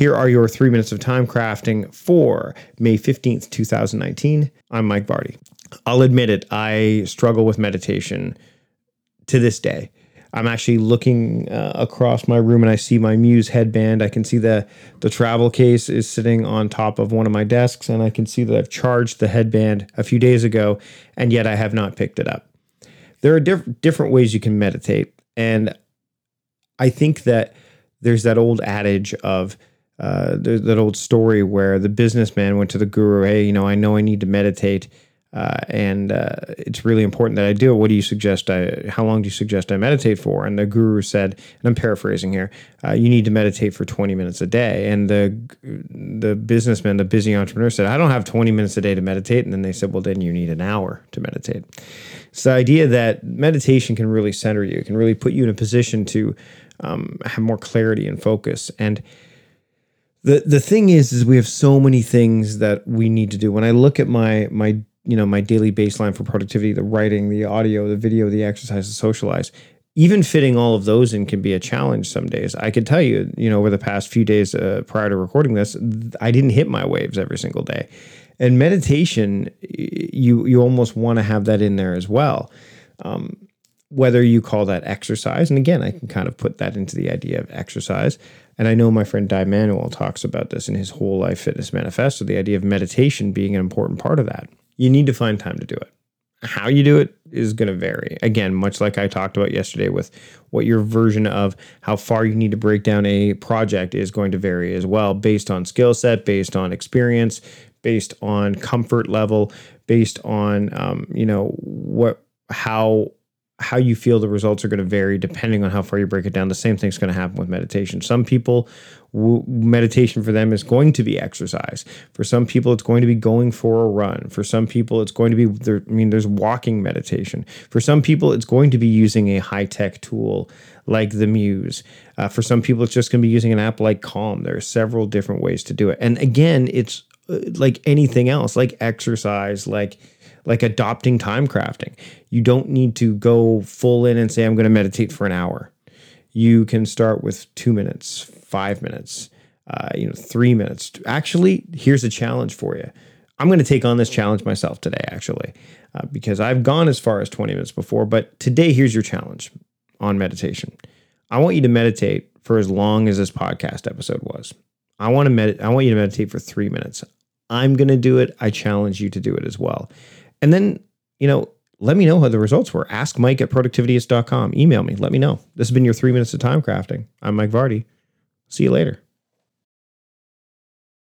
Here are your three minutes of time crafting for May 15th, 2019. I'm Mike Vardy. I'll admit it, I struggle with meditation to this day. I'm actually looking uh, across my room and I see my Muse headband. I can see the the travel case is sitting on top of one of my desks, and I can see that I've charged the headband a few days ago, and yet I have not picked it up. There are diff- different ways you can meditate, and I think that there's that old adage of uh, that old story where the businessman went to the guru, hey, you know, I know I need to meditate uh, and uh, it's really important that I do it. What do you suggest? I, how long do you suggest I meditate for? And the guru said, and I'm paraphrasing here, uh, you need to meditate for 20 minutes a day. And the the businessman, the busy entrepreneur said, I don't have 20 minutes a day to meditate. And then they said, well, then you need an hour to meditate. It's the idea that meditation can really center you, it can really put you in a position to um, have more clarity and focus. And the the thing is, is we have so many things that we need to do. When I look at my my you know my daily baseline for productivity the writing the audio the video the exercise the socialize even fitting all of those in can be a challenge some days. I can tell you you know over the past few days uh, prior to recording this i didn't hit my waves every single day. And meditation you you almost want to have that in there as well. Um, whether you call that exercise and again i can kind of put that into the idea of exercise and i know my friend Di Manuel talks about this in his whole life fitness manifesto the idea of meditation being an important part of that you need to find time to do it. How you do it is going to vary. Again, much like I talked about yesterday with what your version of how far you need to break down a project is going to vary as well, based on skill set, based on experience, based on comfort level, based on um, you know what how how you feel the results are going to vary depending on how far you break it down. The same thing's going to happen with meditation. Some people, w- meditation for them is going to be exercise. For some people, it's going to be going for a run. For some people, it's going to be, there, I mean, there's walking meditation. For some people, it's going to be using a high tech tool like the Muse. Uh, for some people, it's just going to be using an app like Calm. There are several different ways to do it. And again, it's uh, like anything else, like exercise, like, like adopting time crafting. You don't need to go full in and say, I'm going to meditate for an hour. You can start with two minutes, five minutes, uh, you know, three minutes. Actually, here's a challenge for you. I'm going to take on this challenge myself today, actually, uh, because I've gone as far as 20 minutes before. But today, here's your challenge on meditation. I want you to meditate for as long as this podcast episode was. I want to med- I want you to meditate for three minutes. I'm going to do it. I challenge you to do it as well. And then, you know, let me know how the results were. Ask Mike at productivityist.com. Email me. Let me know. This has been your three minutes of time crafting. I'm Mike Vardy. See you later.